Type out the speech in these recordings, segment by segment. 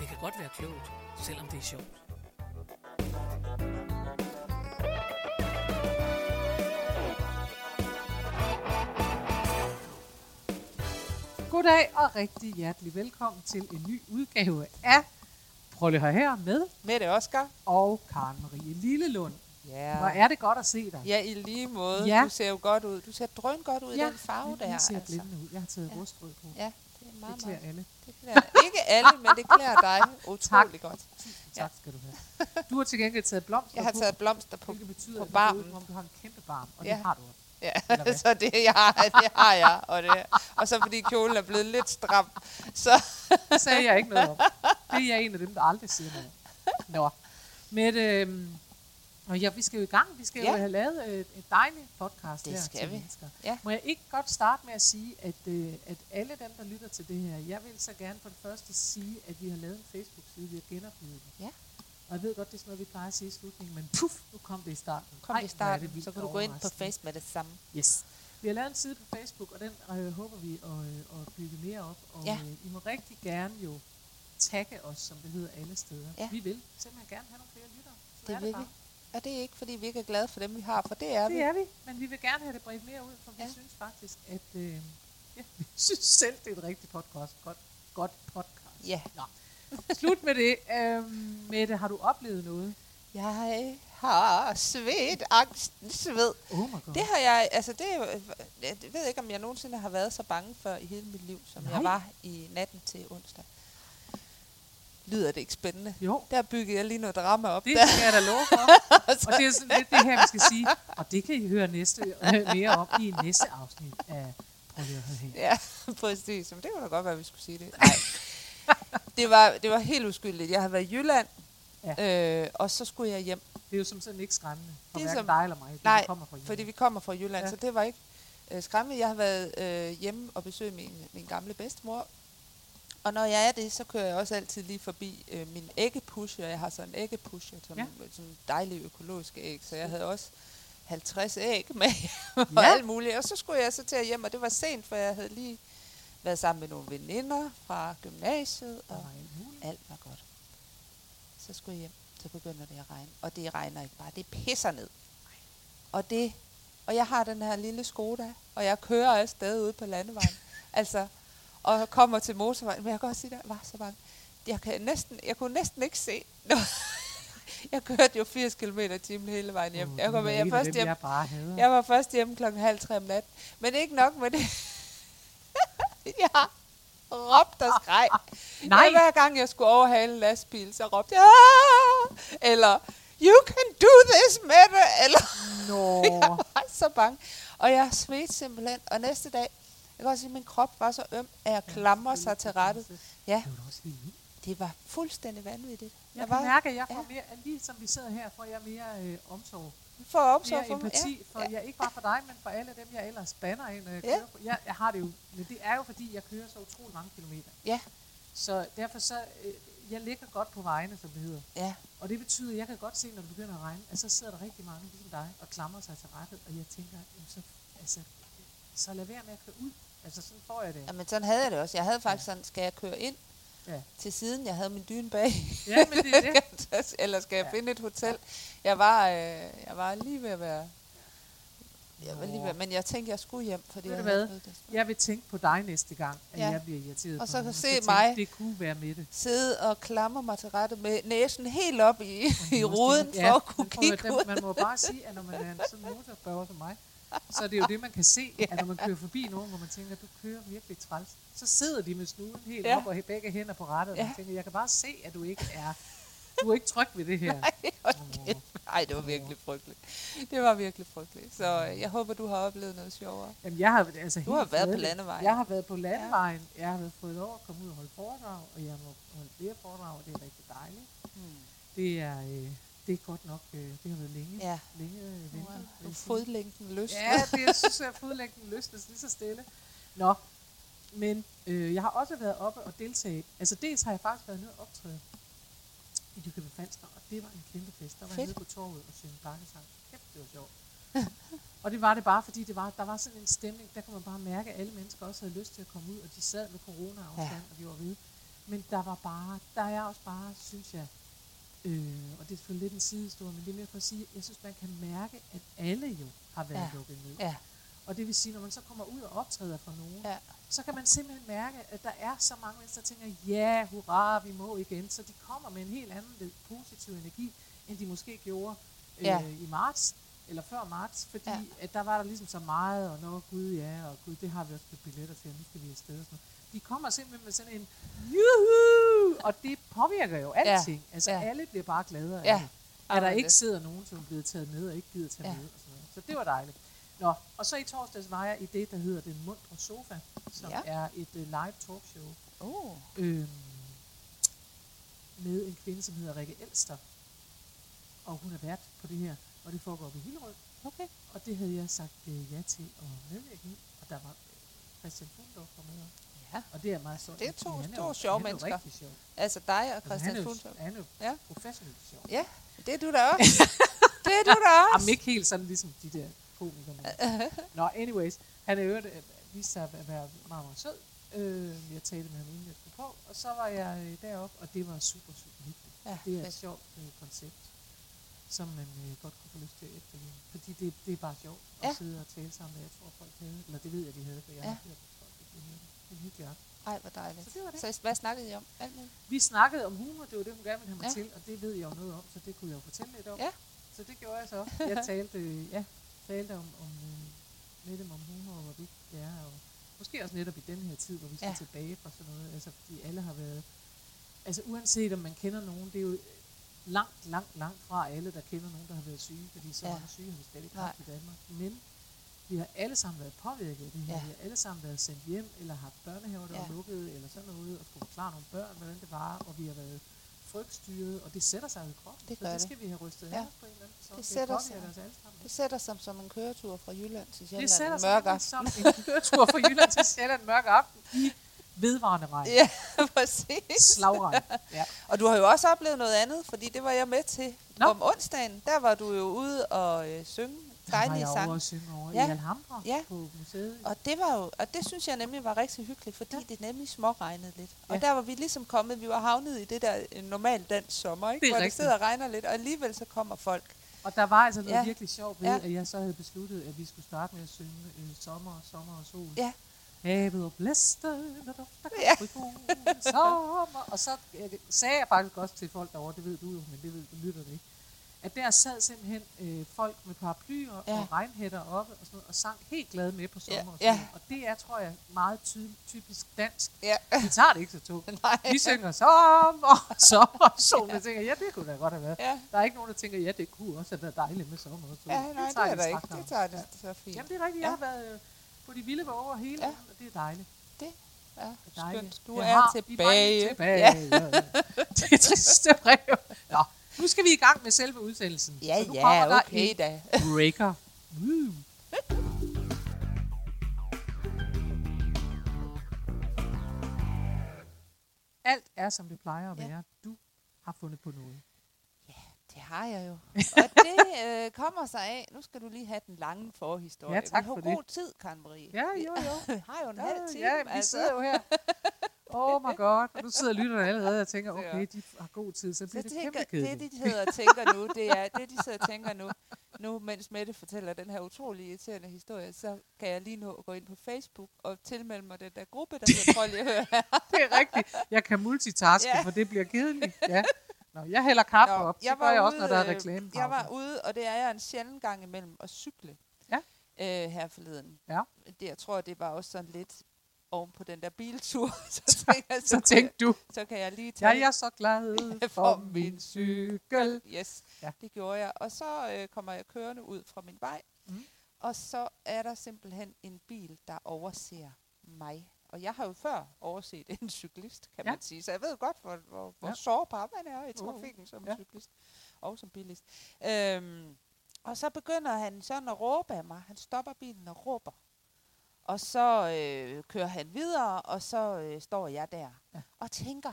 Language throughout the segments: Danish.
Det kan godt være klogt, selvom det er sjovt. Goddag og rigtig hjertelig velkommen til en ny udgave af Prøv lige at høre her med Mette Oscar. og Karen Marie Lillelund. Ja. Hvor er det godt at se dig. Ja, i lige måde. Ja. Du ser jo godt ud. Du ser drøn godt ud i den farve der. Jeg ser altså. blændende ud. Jeg har taget Ja. rustrød på. Ja, meget, Det klæder meget. alle. Det klæder. Ikke alle, men det klæder dig utrolig godt. Ja. Tak skal du have. Du har til gengæld taget blomster Jeg har på, taget blomster på. hvilket betyder, på at barmen. som om du har en kæmpe barm, og Ja. det har du også. Ja, så det, jeg har, det har jeg. Og, det, og så fordi kjolen er blevet lidt stram. Så sagde jeg ikke noget om. Det er jeg en af dem, der aldrig siger noget. Nå. Mette, øhm, og ja, vi skal jo i gang. Vi skal ja. jo have lavet et, et dejligt podcast Det her skal til vi. mennesker. Ja. Må jeg ikke godt starte med at sige, at, øh, at alle dem, der lytter til det her, jeg vil så gerne for det første sige, at vi har lavet en Facebook-side, vi har genoplevet den. Ja. Og jeg ved godt, det er sådan noget, vi plejer at sige i slutningen, men puff, nu kom det i starten. kom Ej, i starten, det så kan du gå ind på overraskende. Face med det samme. Yes. Vi har lavet en side på Facebook, og den øh, håber vi at, øh, at bygge mere op. Og Ja. øh, I må rigtig gerne jo tagge os, som det hedder alle steder. Ja. Vi vil simpelthen gerne have nogle flere lyttere. Det er vil bare. vi. Og det er ikke, fordi vi ikke er glade for dem, vi har, for det er vi. Det er vi, men vi vil gerne have det bredt mere ud, for vi Ja. synes faktisk, at øh, ja, vi synes selv, det er et rigtigt podcast. Godt, godt podcast. Ja. Nå. Slut med det. Øhm, Mette, har du oplevet noget? Jeg har svedt angsten sved. Oh my god. Det har jeg, altså det jeg ved ikke, om jeg nogensinde har været så bange for i hele mit liv, som Nej. jeg var i natten til onsdag. Lyder det ikke spændende? jo, Der byggede jeg lige noget drama op det der. skal jeg da love for. og det er sådan lidt det her, vi skal sige. Og det kan I høre næste, mere om i næste afsnit af Prøv lige at høre her. Ja, præcis. Men det kunne da godt være, at vi skulle sige det. Nej. Det var, det var helt uskyldigt. Jeg havde været i Jylland, ja. øh, og så skulle jeg hjem. Det er jo som sådan ikke skræmmende for Det er som- dig eller mig. fordi Nej, vi kommer fra Jylland. Fordi vi kommer fra Jylland, ja. så det var ikke øh, skræmmende. Jeg har været øh, hjemme og besøgt min, min gamle bedstemor. Og når jeg er det, så kører jeg også altid lige forbi øh, min æggepusher. Jeg har sådan en æggepusher, som Ja. sådan dejlige økologiske æg. Så jeg havde også 50 æg med og Ja. alt muligt. Og så skulle jeg så til at hjem, og det var sent, for jeg havde lige været sammen med nogle veninder fra gymnasiet, og alt var godt. Så skulle jeg hjem, så begynder det at regne. Og det regner ikke bare, det pisser ned. Og det, og jeg har den her lille Skoda, og jeg kører afsted ude på landevejen. altså, og kommer til motorvejen. Men jeg kan også sige, jeg var så bange. Jeg, kan næsten, jeg kunne næsten ikke se. jeg kørte jo 80 km i timen hele vejen hjem. Jeg, kom, jeg, først hjem jeg bare hader. jeg var først hjemme klokken halv tre om natten. Men ikke nok med det. jeg råbte og skreg. Nej. Ja, hver gang jeg skulle overhale en lastbil, så råbte jeg, "Ah!" eller you can do this, Mette, eller Nå. jeg var så bange. Og jeg svedte simpelthen, og næste dag, jeg kan også sige, at min krop var så øm, at jeg klamrer sig til rettet. Ja, Det var var fuldstændig vanvittigt. Jeg var kan mærke, at jeg får ja. mere, lige som vi sidder her, får jeg mere øh, omsorg. for omsorg Mere for mig. empati, for ja. jeg, ikke bare for dig, men for alle dem, jeg ellers banner ind, jeg Ja. kører. på. Jeg, jeg har det jo, men det er jo fordi, jeg kører så utrolig mange kilometer. Ja, Så derfor så, øh, jeg ligger godt på vejene, som det hedder. ja. Og det betyder, at jeg kan godt se, når det begynder at regne, at så sidder der rigtig mange ligesom dig og klamrer sig til rettet, og jeg tænker, jamen, så, altså, så lad være med at køre ud. Altså, sådan får jeg det. Jamen, sådan havde jeg det også. Jeg havde faktisk sådan, skal jeg køre ind Ja, til siden? Jeg havde min dyne bag. ja men det er det. Eller skal jeg Ja. finde et hotel? Jeg var, øh, jeg var lige ved at være... Jeg var lige ved, men jeg tænkte, jeg skulle hjem, fordi Ved jeg hvad? det. Jeg vil tænke på dig næste gang, at Ja. jeg bliver irriteret Og så kan se tænke, mig. Det kunne være med det. Sidde og klamre mig til rette med næsen helt op i, i ruden, det, for ja, at kunne kigge ud. Man må bare sige, at når man er en sådan motorbørger som mig, så er det jo det, man kan se, at når man kører forbi nogen, hvor man tænker, du kører virkelig træls, så sidder de med snuden helt Ja. op og begge hænder på rettet, og Ja. man tænker, jeg kan bare se, at du ikke er, du er ikke tryg ved det her. Åh. kæft. Ej, det var virkelig frygteligt. Det var virkelig frygteligt. Så øh, jeg håber, du har oplevet noget sjovere. Jamen, jeg har, altså, Du har været på landevejen. Jeg har været på landevejen. Jeg har været fået lov at komme ud og holde foredrag, og jeg må holde flere foredrag, og det er rigtig dejligt. Hmm. Det er, øh, det er godt nok, øh, det har været længe, Ja. længe øh, ventet. vil nu jeg er sige. fodlængden løs. Ja, det jeg synes jeg, at fodlængden løsnes lige så stille. Nå, men øh, jeg har også været oppe og deltage. Altså dels har jeg faktisk været nede og optræde i Nykøbing Falster, og det var en kæmpe fest. Der var jeg Fedt. nede på torvet og synge bakkesang. Kæft, det var sjovt. og det var det bare, fordi det var, der var sådan en stemning, der kunne man bare mærke, at alle mennesker også havde lyst til at komme ud, og de sad med corona-afstand, ja. og de var ved. Men der var bare, der er også bare, synes jeg, øh, og det er selvfølgelig lidt en sidehistorie, men det er mere for at sige, jeg synes, man kan mærke, at alle jo har været Ja. lukket ned. Ja, Og det vil sige, når man så kommer ud og optræder for nogen, ja, så kan man simpelthen mærke, at der er så mange mennesker, der tænker, ja, hurra, vi må igen. Så de kommer med en helt anden lidt positiv energi, end de måske gjorde øh, Ja. i marts, eller før marts, fordi Ja. at der var der ligesom så meget, og nå gud ja, og gud, det har vi også billetter til, og nu skal vi afsted og sådan noget. De kommer simpelthen med sådan en, juhu, og det påvirker jo alting. Ja. Altså Ja. alle bliver bare gladere Ja. af det. At der ikke det- sidder nogen, som er blevet taget med, og ikke gider tage Ja. med. Og sådan noget. Så det var dejligt. Nå, og så i torsdags var jeg i det, der hedder Den Mundre Sofa, som Ja. er et uh, live talkshow Oh, øhm, med en kvinde, som hedder Rikke Elster. Og hun er vært på det her, og det foregår i Hillerød. okay. Og det havde jeg sagt uh, ja til at medvirke i, og der var øh, Christian Fundorf var med. Ja. Og det er meget sjovt. Det er to sjove han er jo mennesker. rigtig sjov. Altså dig og Altså, Christian jo, Fuglsø. han er jo Ja. professionelt sjov. Ja, det er du da også. det er du da også. Jamen ikke helt sådan ligesom de der komikere. Nå, anyways. Han er øvrigt øh, vist sig at være meget, meget sød. Øh, jeg talte med ham inden jeg skulle på. Og så var jeg øh, deroppe, og det var super, super hyggeligt. Ja, det er et fedt. sjovt øh, koncept, som man øh, godt kunne få lyst til at efterligne. Fordi det, det er bare sjovt Ja. at sidde og tale sammen med, jeg tror folk havde. Eller det ved jeg, de havde, for jeg Ja. har hørt folk, de havde. Det er en hyggelig aften. Ej, hvor dejligt. Så det var det. Så hvad snakkede I om? Alt muligt? Vi snakkede om humor, det var det, hun gerne ville have mig Ja. til, og det ved jeg jo noget om, så det kunne jeg jo fortælle lidt om. Ja. Så det gjorde jeg så. Jeg talte, øh, ja, talte om, om øh, dem om humor, og hvor vigtigt det er, og måske også netop i den her tid, hvor vi skal Ja. tilbage fra sådan noget, altså fordi alle har været, altså uanset om man kender nogen, det er jo langt, langt, langt fra alle, der kender nogen, der har været syge, fordi så Ja. mange syge har vi slet ikke haft i Danmark. Men vi har alle sammen været påvirket af det her. Ja. Vi har alle sammen været sendt hjem, eller haft børnehaver, der Ja. var lukket, eller sådan noget, og skulle forklare nogle børn, hvordan det var, og vi har været frygtstyret, og det sætter sig i kroppen. Det så gør det det. skal vi have rystet Ja. på en eller anden fasong. Det sætter sig. os alle sammen. Det sætter sig som en køretur fra Jylland til Sjælland. Det sætter sig mørk som en køretur fra Jylland til Sjælland mørk aften i vedvarende regn. Ja, præcis. Slagregn. Ja. Og du har jo også oplevet noget andet, fordi det var jeg med til. Nå. Om onsdagen, der var du jo ude og øh, synge dejlige jeg over sange. at synge over Ja. i Alhambra Ja. på museet. Og det var jo, og det synes jeg nemlig var rigtig hyggeligt, fordi ja. Det nemlig småregnede lidt. Og Ja. der var vi ligesom kommet, vi var havnet i det der normalt dansk sommer, ikke? Det hvor det sidder og regner lidt, og alligevel så kommer folk. Og der var altså noget Ja. virkelig sjovt ved, Ja. at jeg så havde besluttet, at vi skulle starte med at synge øh, sommer, sommer og sol. Ja. Havet og blæste, der dufter Ja. sommer. Og så øh, sagde jeg faktisk også til folk derovre, det ved du jo, men det ved du lytter det ikke, at der sad simpelthen øh, folk med paraplyer Ja. ja. og regnhætter oppe og, sådan noget, og sang helt glade med på sommer Ja. og sol. Og det er, tror jeg, meget ty- typisk dansk. Ja. Vi tager det ikke så tungt. Nej. Vi synger sommer, sommer sol. Jeg tænker, ja, det kunne da godt have været. Ja. Der er ikke nogen, der tænker, ja, det kunne også have været dejligt med sommer og sol. Ja, nej, det, tager er jeg der ikke. Det tager det så fint. Jamen, det er rigtigt. Ja. Jeg har været øh, på de vilde våger hele Ja. ja. og det er dejligt. Ja, Det er dejligt. skønt. Du Jeg er har- tilbage. tilbage. Ja. Ja. det er triste brev. Nå, nu skal vi i gang med selve udsendelsen. Ja, Så nu ja, der okay en da. breaker. Woo. Alt er, som det plejer at Ja. være. Du har fundet på noget. Det har jeg jo. Og det øh, kommer sig af, nu skal du lige have den lange forhistorie. Ja, tak vi har for det. god tid, Karen Marie. Ja, jo, jo. Vi har jo en halv time. Ja, vi altså. sidder jo her. Oh my god. Og nu sidder lytterne allerede og tænker, Det er okay, de har god tid, så Så bliver det tænker, kæmpe det, kedeligt. de sidder og tænker nu, det er det, de sidder og tænker nu, nu mens Mette fortæller den her utrolig irriterende historie, så kan jeg lige nå at gå ind på Facebook og tilmelde mig den der gruppe, der hedder Prøv lige at høre. Det er rigtigt. Jeg kan multitaske, Ja. for det bliver kedeligt. Ja. Nå, jeg hælder kaffe Nå, op. Det gør jeg også, når der er øh, reklame. Jeg var ude, og det er jeg en sjælden gang imellem, at cykle Ja. øh, her forleden. Ja. Det, jeg tror, det var også sådan lidt oven på den der biltur. så, tænkte jeg, Så kan tænkte du, så kan jeg lige tage jeg er så glad for min cykel. Yes, Ja. ja. det gjorde jeg. Og så øh, kommer jeg kørende ud fra min vej, Mm. og så er der simpelthen en bil, der overser mig. Og jeg har jo før overset en cyklist, kan Ja. man sige. Så jeg ved godt, hvor, hvor, hvor Ja. sårbar man er i Uh, trafikken som ja. cyklist. Og som bilist. Øhm, og så begynder han sådan at råbe af mig. Han stopper bilen og råber. Og så øh, kører han videre, og så øh, står jeg der Ja. og tænker,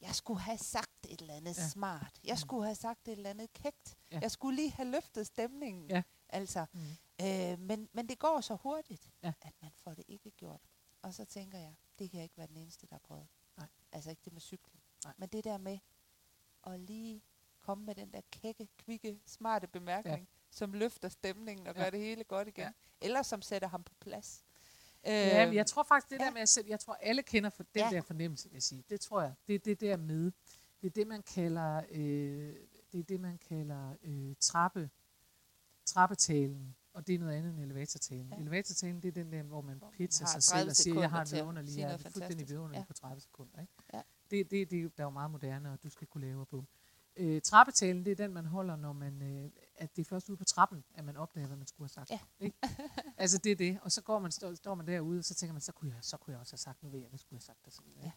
jeg skulle have sagt et eller andet Ja. smart. Jeg Mm. skulle have sagt et eller andet kægt. Ja. Jeg skulle lige have løftet stemningen. Ja. Altså, Mm. øh, men, men det går så hurtigt, Ja. at man får det ikke gjort. Og så tænker jeg, det kan ikke være den eneste, der har prøvet. Nej. Altså ikke det med cyklen. Nej. Men det der med at lige komme med den der kække, kvikke, smarte bemærkning, ja. som løfter stemningen og Ja. gør det hele godt igen. Ja. Eller som sætter ham på plads. Ja, men jeg tror faktisk, det ja. der med at sætte, jeg tror alle kender for den Ja. der fornemmelse, vil jeg sige. Det tror jeg. Det er det der med, det er det, man kalder, øh, det er det, man kalder øh, trappe, trappetalen. Og det er noget andet end elevatortalen. Ja. Elevatortalen, det er den der, hvor man Hvor pitcher sig selv 30 og siger, jeg har en vidunderlig, sige jeg er fuldstændig fantastisk. vidunderlig Ja. på 30 sekunder. Ikke? Ja. Det, det, det, er der er jo meget moderne, og du skal kunne lave bum. Øh, trappetalen, det er den, man holder, når man, øh, at det er først ude på trappen, at man opdager, hvad man skulle have sagt. Ja. Ikke? altså det er det. Og så går man, står, står man derude, og så tænker man, så kunne jeg, så kunne jeg også have sagt, nu ved jeg, hvad skulle jeg have sagt, og så videre. Ja.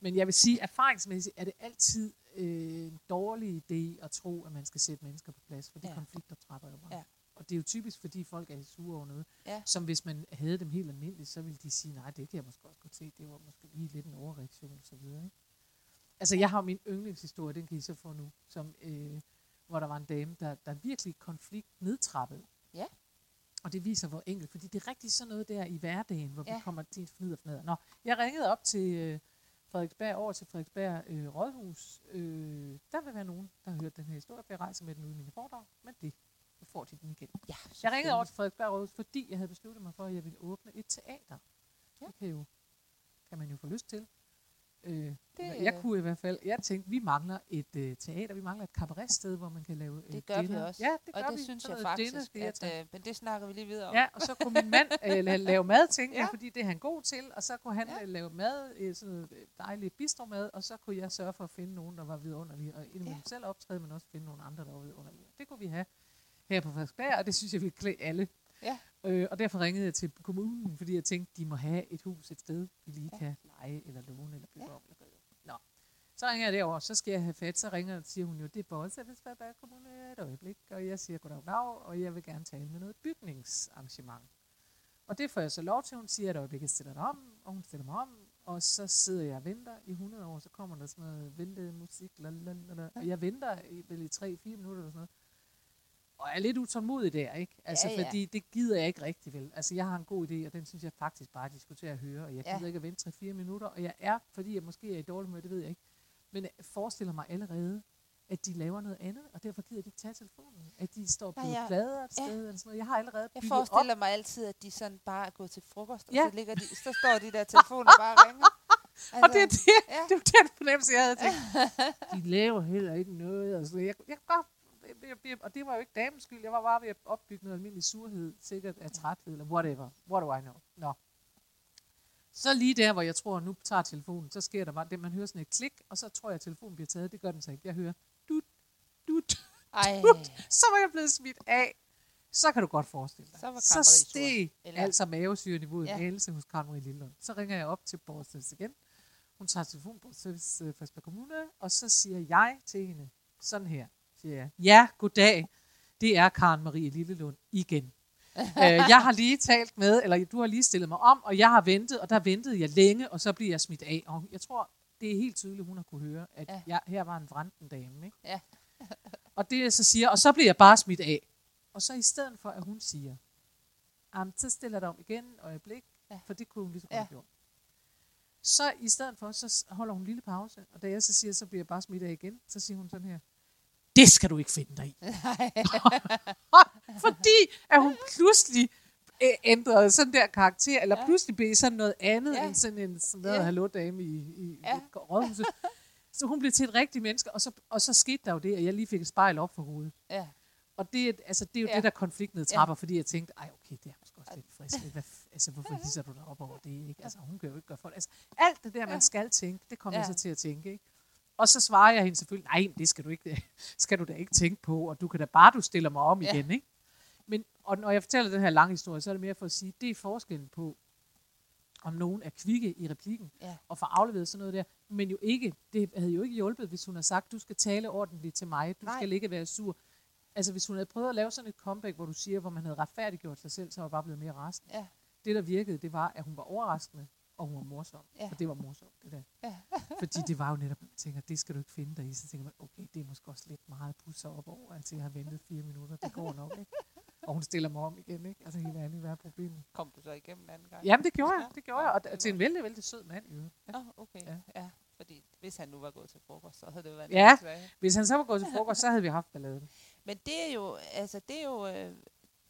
Men jeg vil sige, erfaringsmæssigt er det altid øh, en dårlig idé at tro, at man skal sætte mennesker på plads, for de Ja. konflikter trapper jo bare. Ja. Og det er jo typisk, fordi folk er sure over noget. Ja. Som hvis man havde dem helt almindeligt, så ville de sige, nej, det kan jeg måske også godt se, det var måske lige lidt en overreaktion og så videre. Ikke? Altså, jeg har min yndlingshistorie, den kan I så få nu, som, øh, hvor der var en dame, der, der virkelig konflikt nedtrappede. Ja. Og det viser, hvor enkelt, fordi det er rigtig sådan noget der i hverdagen, hvor ja. vi kommer til fnid og fnader. Nå, jeg ringede op til øh, Frederiksberg, over til Frederiksberg øh, Rådhus. Øh, der vil være nogen, der har hørt den her historie, for jeg rejser med den ude i mine foredrag, men det så får de den igen. Ja, Jeg ringede over til Frederiksberg Rådhus, fordi jeg havde besluttet mig for, at jeg ville åbne et teater. Ja. Det kan, jo, kan man jo få lyst til. Øh, det, Det, jeg øh, kunne i hvert fald, jeg tænkte, vi mangler et øh, teater, vi mangler et cabaret-sted, hvor man kan lave øh, Det gør vi dinner. også. Ja, det gør og det vi. synes jeg dinner faktisk, skal jeg at, øh, men det snakker vi lige videre om. Ja, og så kunne min mand øh, la- lave mad, tænkte ja. jeg, fordi det er han god til, og så kunne han ja. Ja. lave mad, øh, sådan noget øh, dejligt bistromad, og så kunne jeg sørge for at finde nogen, der var vidunderlige, og ja. Ja. selv optræde, men også finde nogle andre, der var vidunderlige. Det kunne vi have her på Frederiksberg, og det synes jeg ville klæde alle. Ja. Øh, og derfor ringede jeg til kommunen, fordi jeg tænkte, de må have et hus et sted, vi lige ja. Kan lege, eller låne, eller bygge ja. Om, eller. Nå. Så ringer jeg derover, så skal jeg have fat, så ringer siger hun jo, det er Boldsammensberg Kommune et øjeblik, og jeg siger goddag, goddag, og jeg vil gerne tale med noget bygningsarrangement. Og det får jeg så lov til. Hun siger, at et øjeblik, jeg stiller dig om, og hun stiller mig om, og så sidder jeg og venter i 100 år, så kommer der sådan noget ventemusik, lalalala, og jeg venter i, vel i 3-4 minutter eller sådan noget. Og er lidt utålmodig der, ikke? Altså, Ja, ja. fordi det gider jeg ikke rigtig vel. Altså, jeg har en god idé, og den synes jeg faktisk bare, at de skulle til at høre, og jeg Ja. gider ikke at vente 3-4 minutter, og jeg er, fordi jeg måske er i dårlig humør, det ved jeg ikke, men jeg forestiller mig allerede, at de laver noget andet, og derfor gider de ikke tage telefonen. At de står på Nej, jeg- plader et ja. sted, eller sådan noget. Jeg har allerede Jeg bygget op forestiller mig altid, at de sådan bare er gået til frokost, og Ja. så, ligger de, så står de der telefoner bare og ringer. Altså, Og det er det, ja. ja. det var den fornemmelse, jeg havde tænkt. De laver heller ikke noget. Og, så jeg, jeg, kan godt, jeg, jeg, og det var jo ikke damens skyld. Jeg var bare ved at opbygge noget almindelig surhed, sikkert af træthed, eller whatever. What do I know? Nå. Så lige der, hvor jeg tror, nu tager telefonen, så sker der bare det, man hører sådan et klik, og så tror jeg, at telefonen bliver taget. Det gør den så ikke. Jeg hører dut, dut, Ej, så var jeg blevet smidt af. Så kan du godt forestille dig. Så var så steg Eller- altså mavesyreniveauet ja. En anelse hos Karen Marie Lillund. Så ringer jeg op til Borgsteds igen. Hun tager telefon på Service øh, Frederiksberg Kommune, og så siger jeg til hende, sådan her, siger jeg, ja, goddag, det er Karen Marie Lillelund igen. øh, jeg har lige talt med, eller du har lige stillet mig om, og jeg har ventet, og der ventede jeg længe, og så bliver jeg smidt af. Og jeg tror, det er helt tydeligt, hun har kunne høre, at ja. Jeg, her var en vranden dame. Ikke? Ja. og det jeg så siger, og så bliver jeg bare smidt af. Og så i stedet for, at hun siger, Jamen, så stiller jeg dig om igen øjeblik, ja. For det kunne hun lige så godt Ja. gjort. Så i stedet for, så holder hun en lille pause, og da jeg så siger, så bliver jeg bare smidt af igen, så siger hun sådan her, det skal du ikke finde dig i. Fordi at hun pludselig øh, ændrede sådan der karakter, eller ja. Pludselig blev sådan noget andet, ja. End sådan en sådan noget Ja. hallo-dame i, i, ja. I rådhuset. Så hun blev til et rigtigt menneske, og så, og så skete der jo det, at jeg lige fik et spejl op for hovedet. ja. Og det, er- altså, det er jo ja. Det, der konflikten trapper, ja. fordi jeg tænkte, ej okay, det er måske også lidt frisk. Hvad, altså, hvorfor hisser du dig op over det? Ikke? Altså, hun kan jo ikke gøre for det. Altså, alt det der, man Ja. skal tænke, det kommer. Ja. jeg så til at tænke. Ikke? Og så svarer jeg hende selvfølgelig, nej, det skal du ikke, skal du da ikke tænke på, og du kan da bare, du stiller mig om Ja. igen. Ikke? Men, og når jeg fortæller den her lange historie, så er det mere for at sige, det er forskellen på om nogen er kvikke i replikken, Ja. og får afleveret sådan noget der. Men jo ikke, det havde jo ikke hjulpet, hvis hun havde sagt, du skal tale ordentligt til mig, du Nej. skal ikke være sur. Altså hvis hun havde prøvet at lave sådan et comeback, hvor du siger, hvor man havde retfærdiggjort sig selv, så var bare blevet mere rasende. Ja. Det, der virkede, det var, at hun var overraskende, og hun var morsom. Ja. Og det var morsomt, det der. Ja. Fordi det var jo netop, man tænker, det skal du ikke finde dig i. Så tænker man, okay, det er måske også lidt meget pusser op over. Altså, jeg har ventet fire minutter, det går nok, ikke? Og hun stiller mig om igen, ikke? Altså, helt ærligt, hvad er problemet? Kom du så igennem anden gang? Jamen, det gjorde jeg, Ja. det gjorde jeg. Og til en vældig, vældig sød mand, i øvrigt. Nå, okay. Ja. Ja. ja. Fordi hvis han nu var gået til frokost, så havde det jo været Ja. Hvis han så var gået til frokost, så havde vi haft balladen. Men det er jo, altså det er jo, øh,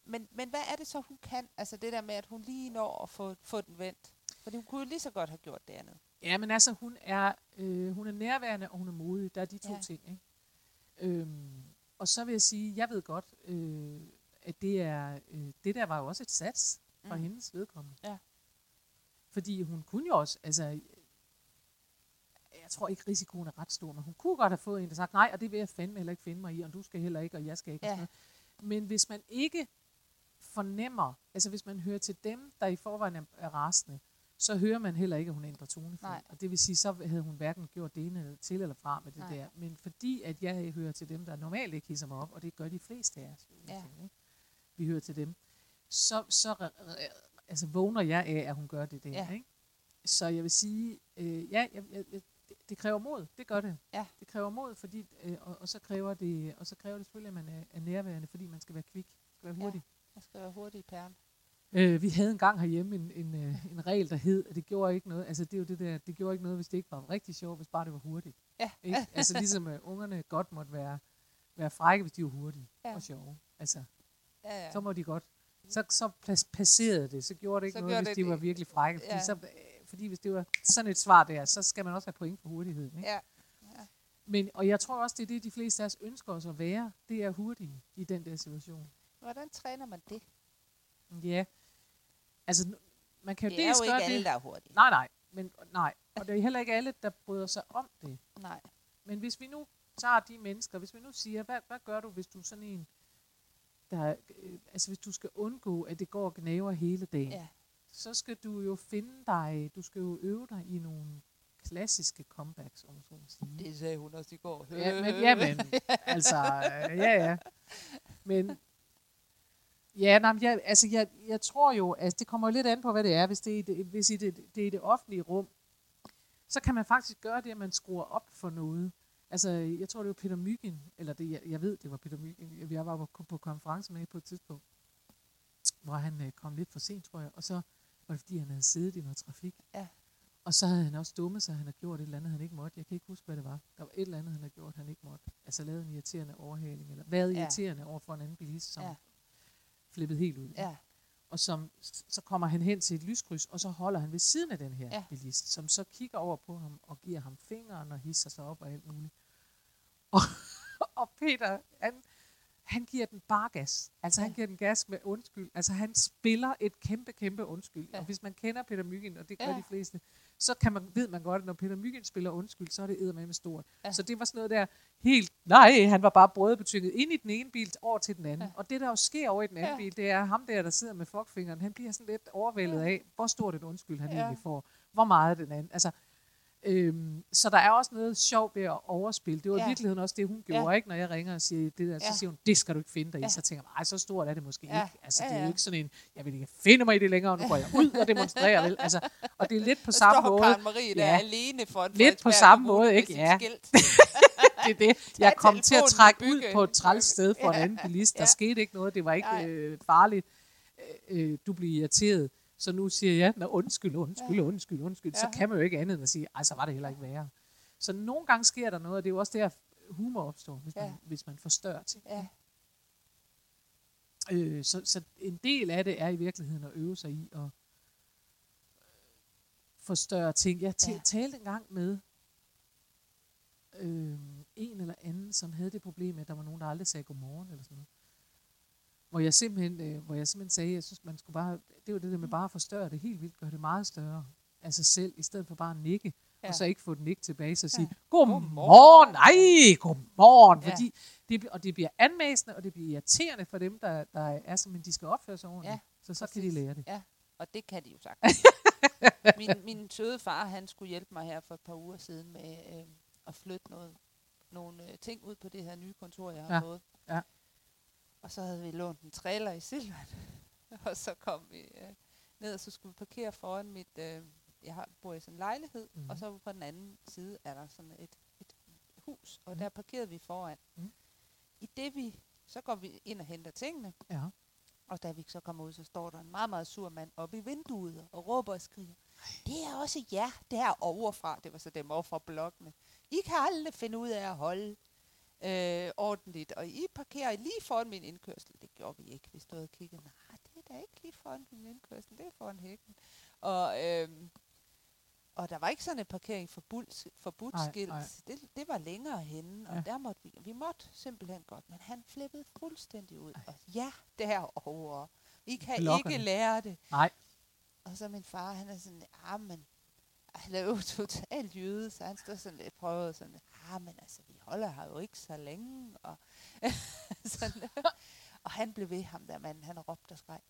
men, men hvad er det så, hun kan? Altså det der med, at hun lige når at få, få den vendt. Fordi hun kunne jo lige så godt have gjort det andet. Ja, men altså, hun er, øh, hun er nærværende, og hun er modig. Der er de to Ja. ting, ikke? Øhm, og så vil jeg sige, jeg ved godt, øh, at det er, øh, det der var jo også et sats fra Mm. mm. hendes vedkommende. Ja. Fordi hun kunne jo også, altså, jeg tror ikke, risikoen er ret stor, men hun kunne godt have fået en, der sagt, nej, og det vil jeg fandme heller ikke finde mig i, og du skal heller ikke, og jeg skal ikke. Ja. sådan noget. Men hvis man ikke fornemmer, altså hvis man hører til dem, der i forvejen er, er rasende, så hører man heller ikke, at hun ændrer tonefald. Nej. Og det vil sige, så havde hun hverken gjort det ene til eller fra med det Nej. der. Men fordi at jeg hører til dem, der normalt ikke hisser mig op, og det gør de fleste af os, Ja. ja. ikke? vi hører til dem, så, så re- re- altså, vågner jeg af, at hun gør det der. Ja. Ikke? Så jeg vil sige, øh, ja, jeg, jeg, jeg, det, kræver mod. Det gør det. Ja. Det kræver mod, fordi, øh, og, og, så kræver det, og så kræver det selvfølgelig, at man er, er nærværende, fordi man skal være kvik, skal være Ja. hurtig. Man skal være hurtig i pæren. Øh, vi havde engang herhjemme en, en, øh, en regel, der hed, at det gjorde ikke noget, altså det er jo det der, det gjorde ikke noget, hvis det ikke var rigtig sjovt, hvis bare det var hurtigt. Ja. Ikke? Altså ligesom øh, ungerne godt måtte være, være frække, hvis de var hurtige Ja. og sjove. Altså, Ja, ja. så må de godt. Så, så pas- passerede det, så gjorde det ikke Så noget, hvis det de var virkelig frække. Fordi, ja. så, øh, fordi hvis det var sådan et svar der, så skal man også have point for hurtigheden. Ikke? ja. Men, og jeg tror også, det er det, de fleste af os ønsker os at være. Det er hurtige i den der situation. Hvordan træner man det? Ja. Altså, man kan jo Det er dels jo gøre ikke alle, det. der er hurtige. Nej, nej. Men, nej. Og det er heller ikke alle, der bryder sig om det. Nej. Men hvis vi nu tager de mennesker, hvis vi nu siger, hvad, hvad gør du, hvis du er sådan en, der, øh, altså hvis du skal undgå, at det går og gnaver hele dagen, Ja. så skal du jo finde dig, du skal jo øve dig i nogle klassiske comebacks, om så må sige. Det sagde hun også i går. Ja, men, ja, men altså, øh, ja, ja. Men, ja, nej, jeg, altså, jeg, jeg tror jo, altså, det kommer jo lidt an på, hvad det er. Hvis det er det, hvis det, det er det offentlige rum, så kan man faktisk gøre det, at man skruer op for noget. Altså, jeg tror, det var Peter Myggen, eller det, jeg, jeg ved, det var Peter Myggen. Jeg var på, på konference med på et tidspunkt, hvor han øh, kom lidt for sent, tror jeg. Og så var det, fordi han havde siddet i noget trafik. Ja. Og så havde han også dummet sig, han havde gjort et eller andet, han ikke måtte. Jeg kan ikke huske, hvad det var. Der var et eller andet, han havde gjort, han ikke måtte. Altså lavet en irriterende overhaling, eller været Ja. irriterende over for en anden bilist, som Ja. Ja. flippede helt ud. Ja. Og som, så kommer han hen til et lyskryds, og så holder han ved siden af den her Ja. bilist, som så kigger over på ham og giver ham fingeren og hisser sig op og alt muligt. Og, og Peter, han, han giver den bare gas. Altså ja. han giver den gas med undskyld. Altså han spiller et kæmpe, kæmpe undskyld. Ja. Og hvis man kender Peter Myggen, og det gør Ja. ja. de fleste, så kan man, ved man godt, at når Peter Myggen spiller undskyld, så er det med stort. Ja. Så det var sådan noget der helt, nej, han var bare brødbetynget ind i den ene bil over til den anden. Ja. Og det, der jo sker over i den anden Ja. bil, det er ham der, der sidder med fuckfingeren, han bliver sådan lidt overvældet Ja. af, hvor stort et undskyld han ja. egentlig får. Hvor meget den anden. Altså, Øhm, så der er også noget sjovt ved at overspille. Det var Ja. ja. i virkeligheden også det, hun gjorde, Ja. ja. ikke? Når jeg ringer og siger det der, så Ja. siger hun, det skal du ikke finde dig i. Ja. Så tænker jeg, ej, så stort er det måske Ja. ikke. Altså, Ja, det er ja. jo ikke sådan en, jeg vil ikke finde mig i det længere, og nu går jeg ud og demonstrerer, vel? Altså, og det er lidt på samme måde. Karen Marie der Ja. alene for en Lidt på samme måde, ikke? Ja. Det er det. Jeg kom til at trække ud på en- et træls sted for en Ja. anden bilist. Der Ja. skete ikke noget. Det var ikke Nej. øh, farligt. Øh, øh, du bliver irriteret. Så nu siger jeg, Nå, undskyld, undskyld, Ja. undskyld, undskyld. Så Ja. kan man jo ikke andet end at sige, ej, så var det heller ikke værre. Så nogle gange sker der noget, og det er jo også der, humor opstår, hvis, Ja. man, hvis man forstørrer ting. Ja. Øh, så, så en del af det er i virkeligheden at øve sig i at øh, forstørre ting. Jeg t- Ja. ja. talte engang med øh, en eller anden, som havde det problem, at der var nogen, der aldrig sagde godmorgen eller sådan noget. Hvor jeg simpelthen, øh, hvor jeg simpelthen sagde, at jeg synes, man skulle bare, det var det der med bare at forstørre det helt vildt, gøre det meget større af sig selv, i stedet for bare at nikke, Ja. og så ikke få den nik tilbage, så sige, Ja. godmorgen, nej, godmorgen, Ja. fordi det, og det bliver anmæsende, og det bliver irriterende for dem, der, der er som, men de skal opføre sig ordentligt, Ja, så så kan de præcis. lære det. Ja, og det kan de jo sagtens. min, min søde far, han skulle hjælpe mig her for et par uger siden med øh, at flytte noget, nogle øh, ting ud på det her nye kontor, jeg har Ja, fået. ja. Og så havde vi lånt en trailer i Silvan. og så kom vi øh, ned, og så skulle vi parkere foran mit... Øh, jeg har, bor i sådan en lejlighed, mm. og så på den anden side er der sådan et, et hus, og Mhm. der parkerede vi foran. Mhm. I det vi... Så går vi ind og henter tingene, Ja. og da vi så kommer ud, så står der en meget, meget sur mand oppe i vinduet og råber og skriger. Det er også jer, der overfra. Det var så dem over fra blokkene. I kan aldrig finde ud af at holde øh, ordentligt. Og I parkerer lige foran min indkørsel. Det gjorde vi ikke. Vi stod og kiggede. Nej, det er da ikke lige foran min indkørsel. Det er foran hækken. Og, øh, og der var ikke sådan et parkering forbudt, forbudt skilt. nej. Det, det var længere henne, og Ja. der måtte vi, vi måtte simpelthen godt, men han flippede fuldstændig ud. Og ja, derovre. I kan Blokkerne. ikke lære det. Nej. Og så min far, han er sådan, ah, men han er jo totalt jøde, så han står sådan lidt prøvet sådan, ah, men altså, vi holder her jo ikke så længe. Og, sådan, og han blev ved ham der mand, han råbte og skreg.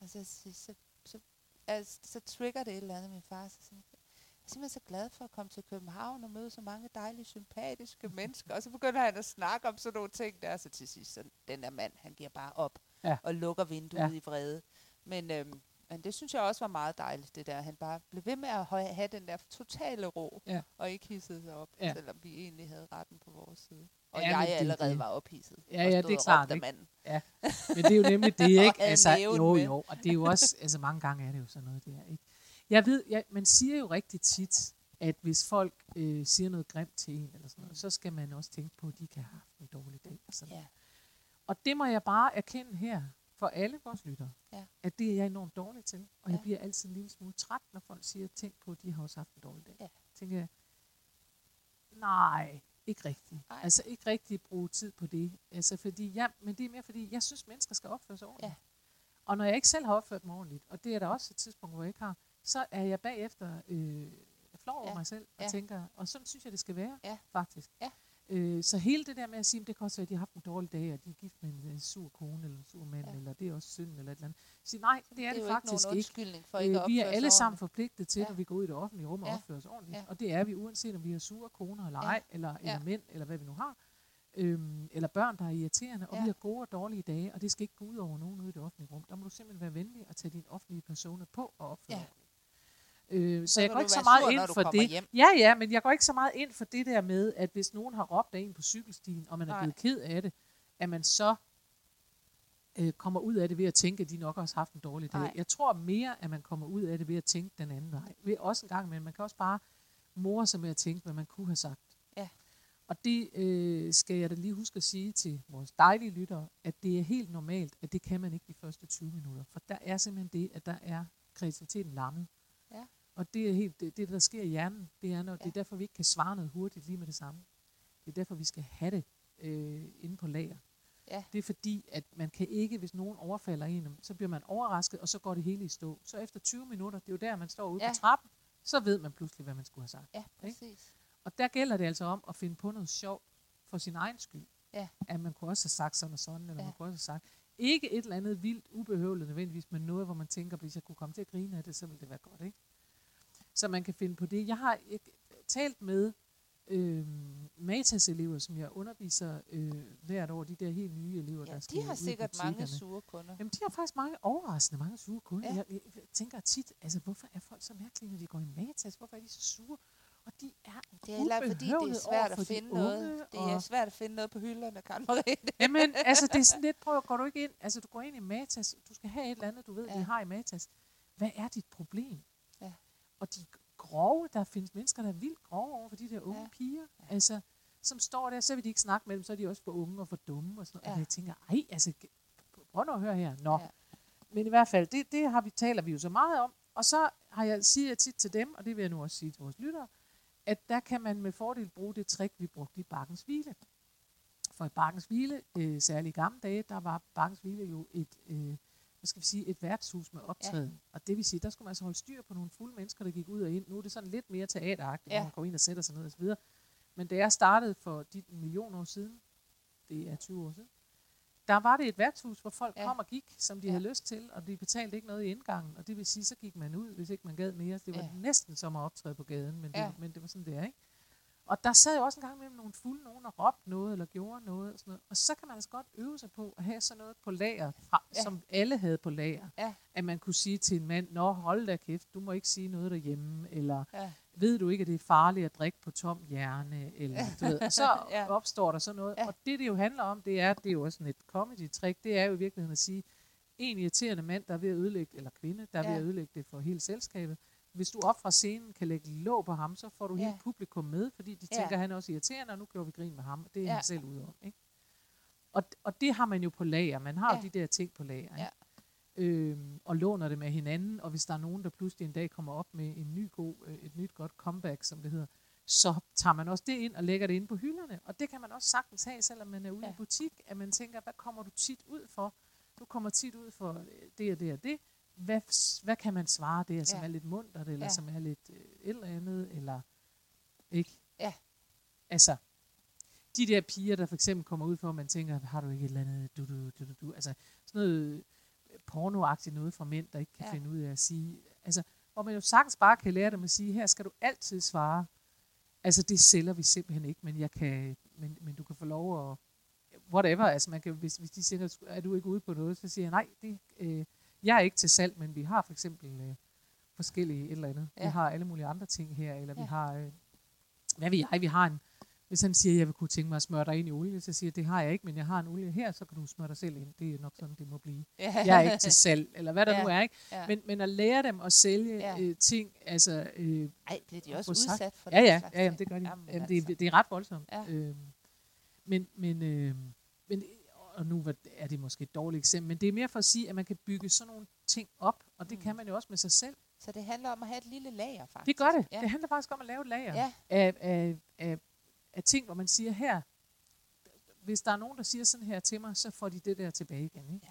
Og så, så, så, så, altså, så trigger det et eller andet min far. Så sådan, jeg er simpelthen så glad for at komme til København og møde så mange dejlige, sympatiske mennesker. Og så begynder han at snakke om sådan nogle ting der, så til sidst, så den der mand, han giver bare op Ja. og lukker vinduet Ja. i vrede. Men, øhm, men det synes jeg også var meget dejligt, det der. Han bare blev ved med at have den der totale ro, Ja. og ikke hissede sig op, Ja. ja. selvom vi egentlig havde retten på vores side. Og Ja, ja, jeg det er allerede det. var ophidset. Ja, ja, det er klart, ikke? manden. Men det er jo nemlig det, ikke? Altså, jo, jo, og det er jo også, altså mange gange er det jo sådan noget der, ikke? Jeg ved, jeg, man siger jo rigtig tit, at hvis folk øh, siger noget grimt til en, eller sådan noget, så skal man også tænke på, at de kan have haft en dårlig dag. Og, sådan. Ja. og det må jeg bare erkende her, for alle vores lyttere, Ja. at det er jeg enormt dårlig til. Og jeg Ja. bliver altid en lille smule træt, når folk siger, tænk på, at de har også haft en dårlig dag. Ja. Tænker jeg, nej, ikke rigtigt. Nej. Altså ikke rigtig bruge tid på det. Altså, fordi jeg, men det er mere fordi, jeg synes, mennesker skal opføre sig ordentligt. Ja. Og når jeg ikke selv har opført mig ordentligt, og det er der også et tidspunkt, hvor jeg ikke har, så er jeg bagefter øh, flov over Ja. mig selv, og Ja. tænker, og sådan synes jeg, det skal være, Ja. faktisk. Ja. Øh, så hele det der med at sige, at det kan også være, at de har haft en dårlig dag, og de er gift med en, en sur kone, eller en sur mand, Ja. ja. eller det er også synd, eller et eller andet. Sige, nej, det er det, Det er faktisk ikke ikke. undskyldning for ikke at Øh, vi er alle sig sammen ordentligt. forpligtet til, Ja. når vi går ud i det offentlige rum, at Ja. opføre os ordentligt. Ja. Og det er vi, uanset om vi har sure koner, eller Ja. ej, eller, eller Ja. mænd, eller hvad vi nu har. Øhm, eller børn, der er irriterende, og Ja. vi har gode og dårlige dage, og det skal ikke gå ud over nogen ude i det offentlige rum. Der må du simpelthen være venlig og tage din offentlige persona på og opføre Ja. Øh, så, Så jeg går ikke så meget sur, ind for det. hjem. Ja, ja, men jeg går ikke så meget ind for det der med, at hvis nogen har råbt af en på cykelstien, og man er Nej. blevet ked af det, at man så øh, kommer ud af det ved at tænke, at de nok også har haft en dårlig dag. Nej. Jeg tror mere, at man kommer ud af det ved at tænke den anden vej. Ved også en gang, men man kan også bare more sig med at tænke, hvad man kunne have sagt. Ja. Og det øh, skal jeg da lige huske at sige til vores dejlige lyttere, at det er helt normalt, at det kan man ikke de første 20 minutter. For der er simpelthen det, at der er kreativiteten lammet. Og det er helt det, det, der sker i hjernen. Det er, når, ja. det er derfor, vi ikke kan svare noget hurtigt lige med det samme. Det er derfor, vi skal have det øh, inde på lager. Ja. Det er fordi, at man kan ikke, hvis nogen overfalder en, så bliver man overrasket, og så går det hele i stå. Så efter 20 minutter, det er jo der, man står ude Ja. på trappen, så ved man pludselig, hvad man skulle have sagt. Ja, Ikke? præcis. Og der gælder det altså om at finde på noget sjov for sin egen skyld. Ja. At man kunne også have sagt sådan og sådan, eller Ja. man kunne også have sagt, ikke et eller andet vildt ubehøvlet nødvendigvis, men noget, hvor man tænker, hvis jeg kunne komme til at grine af det, så ville det være godt, ikke? Så man kan finde på det. Jeg har ikke talt med øh, Matas-elever, som jeg underviser øh, hvert år, de der helt nye elever, Ja, der skal de har sikkert mange sure kunder. Jamen, de har faktisk mange overraskende mange sure kunder. Ja. Ja. Jeg, jeg, tænker tit, altså, hvorfor er folk så mærkelige, når de går i Matas? Hvorfor er de så sure? Og de er Det er heller fordi, det er svært at de finde unge, noget. Det er svært at finde noget på hylderne, Karen Merete. Jamen, altså, det er sådan lidt, prøv, går du ikke ind, altså, du går ind i Matas, du skal have et eller andet, du ved. Ja. de har i Matas. Hvad er dit problem? Og de grove, der findes mennesker, der er vildt grove over for de der unge ja. Ja. piger, altså, som står der, så vil de ikke snakke med dem, så er de også for unge og for dumme og sådan noget. Ja. Og jeg tænker, ej, altså, prøv nu at høre her. Nå. Ja. Men i hvert fald, det, det har vi, taler vi jo så meget om. Og så har jeg, siger jeg tit til dem, og det vil jeg nu også sige til vores lyttere, at der kan man med fordel bruge det trick, vi brugte i Bakkens Hvile. For i Bakkens Hvile, øh, særligt i gamle dage, der var Bakkens Hvile jo et, øh, hvad skal vi sige, et værtshus med optræden. Ja. Og det vil sige, der skulle man altså holde styr på nogle fulde mennesker, der gik ud og ind. Nu er det sådan lidt mere teateragtigt, ja. Hvor man går ind og sætter sig ned og så videre. Men da jeg startede for de million år siden, det er 20 år siden, der var det et værtshus, hvor folk Ja. kom og gik, som de Ja. havde lyst til, og de betalte ikke noget i indgangen, og det vil sige, så gik man ud, hvis ikke man gad mere. Det var Ja. næsten som at optræde på gaden, men det, ja. men det var sådan, det er, ikke? Og der sad jo også en gang mellem nogle fulde nogen og råbte noget, eller gjorde noget, og sådan noget. Og så kan man altså godt øve sig på at have sådan noget på lager, fra, Ja. som alle havde på lager. Ja. At man kunne sige til en mand, nå hold da kæft, du må ikke sige noget derhjemme, eller Ja. ved du ikke, at det er farligt at drikke på tom hjerne, eller du ved. Og så Ja. opstår der sådan noget. Ja. Og det, det jo handler om, det er, det er jo også sådan et comedy-trick, det er jo i virkeligheden at sige, en irriterende mand, der er ved at ødelægge, eller kvinde, der er Ja. ved at ødelægge det for hele selskabet. Hvis du op fra scenen kan lægge låg på ham, så får du Ja. hele publikum med, fordi de Ja. tænker, at han er også irriterende, og nu gør vi grin med ham. Det er Ja. ja. han selv ude om. Ikke? Og, og det har man jo på lager. Man har Ja. ja. jo de der ting på lager. Ja. Ikke? Øhm, og låner det med hinanden, og hvis der er nogen, der pludselig en dag kommer op med en ny god, øh, et nyt godt comeback, som det hedder, så tager man også det ind og lægger det ind på hylderne. Og det kan man også sagtens have, selvom man er ude Ja. ja. i butik, at man tænker, hvad kommer du tit ud for? Du kommer tit ud for øh, det og det og det. Hvad, hvad kan man svare det, som Ja. er lidt muntert, eller Ja. som er lidt øh, et eller andet, eller ikke? Ja. Altså, de der piger, der for eksempel kommer ud for, at man tænker, har du ikke et eller andet du, du, du, du, du. Altså, sådan noget pornoagtigt noget fra mænd, der ikke kan ja. finde ud af at sige. Altså, hvor man jo sagtens bare kan lære dem at sige, her skal du altid svare. Altså, det sælger vi simpelthen ikke, men, jeg kan, men, men du kan få lov at whatever, altså man kan, hvis, hvis de siger, er du ikke ude på noget, så siger jeg, nej, det, øh, jeg er ikke til salg, men vi har for eksempel øh, forskellige et eller andet. Ja. Ja. Vi har alle mulige andre ting her, eller ja. Ja. vi har, øh, hvad ved jeg, vi har en, hvis han siger, jeg vil kunne tænke mig at smøre dig ind i olie, så siger jeg, det har jeg ikke, men jeg har en olie her, så kan du smøre dig selv ind. Det er nok sådan, det må blive. Ja. Jeg er ikke til salg, eller hvad der Ja. nu er, ikke? Ja. Men, men at lære dem at sælge Ja. ja. øh, ting, altså... Øh, Ej, bliver de at også få sagt- udsat for ja, den ja, slags ja, jamen, det gør de. Jamen, Jamen, altså. det, det er ret voldsomt. Ja. Øhm, men, men, øh, men, og nu er det måske et dårligt eksempel, men det er mere for at sige, at man kan bygge sådan nogle ting op, og det Mm. kan man jo også med sig selv. Så det handler om at have et lille lager, faktisk. Det gør det. Ja. Det handler faktisk om at lave et lager Ja. af, af, af, af ting, hvor man siger her, hvis der er nogen, der siger sådan her til mig, så får de det der tilbage igen. Ikke?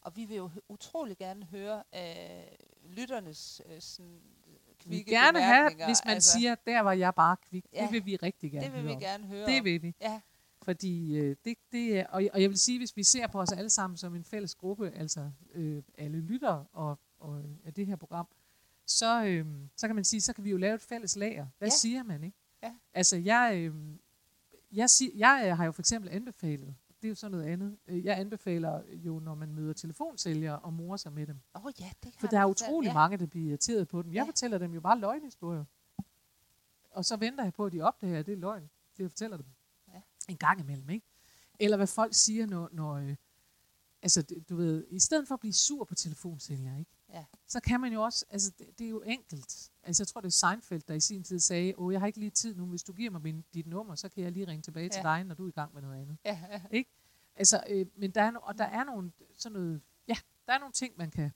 Og vi vil jo utrolig gerne høre øh, lytternes øh, sådan, Vi vil kvikke gerne have, hvis man altså, siger, der var jeg bare kvik. Ja. Det vil vi rigtig gerne Det vil høre vi gerne høre Det vil vi. Ja, Fordi øh, det, det er, og, og jeg vil sige, hvis vi ser på os alle sammen som en fælles gruppe, altså øh, alle lytter og, og af det her program, så, øh, så kan man sige, så kan vi jo lave et fælles lager. Hvad Ja. siger man, ikke? Ja. Altså, jeg, øh, jeg, sig, jeg øh, har jo for eksempel anbefalet, det er jo sådan noget andet, øh, jeg anbefaler jo, når man møder telefonsælgere og morer sig med dem. Åh oh, ja, det For har der er utrolig ja. mange, der bliver irriteret på dem. Jeg Ja. fortæller dem jo bare løgnhistorier. Og så venter jeg på, at de opdager, at det er løgn. Det jeg fortæller dem. En gang imellem, ikke? Eller hvad folk siger, når... når øh, altså, du ved, i stedet for at blive sur på telefonsælger, ikke? Ja. Så kan man jo også... Altså, det, det er jo enkelt. Altså, jeg tror, det er Seinfeld, der i sin tid sagde, åh, jeg har ikke lige tid nu. Hvis du giver mig min, dit nummer, så kan jeg lige ringe tilbage til Ja. dig, når du er i gang med noget andet. Ja, ja. Altså, øh, men der er, no, og der er nogle, sådan noget, ja, der er nogle ting, man kan,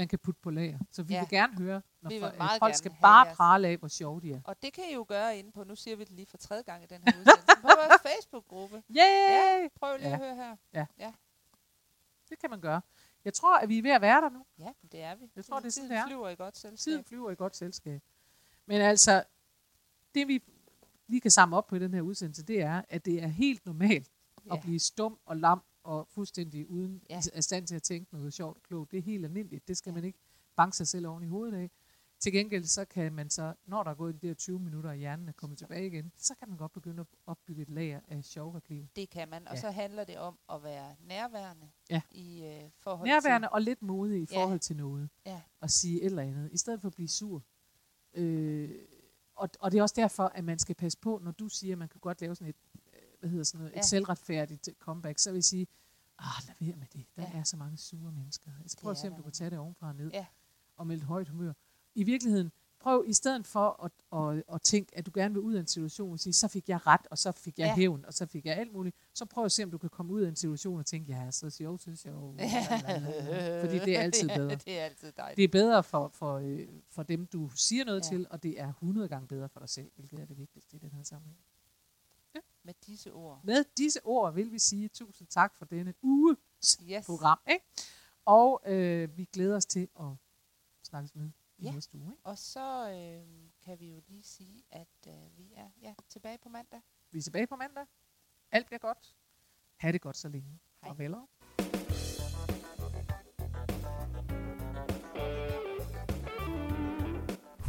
man kan putte på lager. Så vi Ja. ja. vil gerne høre, når Vi vil at folk skal bare jeres- prale af, hvor sjove de er. Og det kan I jo gøre inde på, nu siger vi det lige for tredje gang i den her udsendelse, på vores Facebook-gruppe. Yay! Prøv lige Ja. at høre her. Det kan man gøre. Jeg tror, at vi er ved at være der nu. Ja, det er vi. Jeg tror, det er sådan, det er. flyver i godt selskab. Tiden flyver i godt selskab. Men altså, det vi lige kan samle op på i den her udsendelse, det er, at det er helt normalt Ja. at blive stum og lam og fuldstændig uden Ja. ja. af stand til at tænke noget sjovt og klogt. Det er helt almindeligt. Det skal man ikke banke sig selv oven i hovedet af. Til gengæld så kan man så, når der er gået de der 20 minutter, og hjernen er kommet tilbage igen, så kan man godt begynde at opbygge et lager af sjov replikker. Det kan man. Og Ja. så handler det om at være nærværende Ja. i øh, forhold Nærværende og lidt modig i Ja. forhold til noget. Ja. Og sige et eller andet, i stedet for at blive sur. Øh, og, og det er også derfor, at man skal passe på, når du siger, at man kan godt lave sådan et, hvad hedder sådan noget, Ja. et selvretfærdigt comeback, så vil jeg sige, ah, lad være med det. Der Ja. er så mange sure mennesker. Jeg Det prøve at se, om du kan tage det ovenfra og ned. Ja. Og med et højt humør. I virkeligheden, prøv i stedet for at, at, at tænke, at du gerne vil ud af en situation, og sige, så fik jeg ret, og så fik jeg Ja. hævn, og så fik jeg alt muligt. Så prøv at se, om du kan komme ud af en situation og tænke, ja, så sjov til sjov. Fordi det er altid bedre. ja, det er altid dejligt. Det er bedre for, for, øh, for dem, du siger noget ja. til, og det er 100 gange bedre for dig selv, hvilket er det vigtigste i den her sammenhæng. Med disse ord. Med disse ord vil vi sige tusind tak for denne uges Yes. program. Ikke? Og øh, vi glæder os til at snakkes med i Ja. næste uge. Ikke? Og så øh, kan vi jo lige sige, at øh, vi er ja, tilbage på mandag. Vi er tilbage på mandag. Alt bliver godt. Ha' det godt så længe. Hej. Farvel.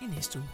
i næste uge.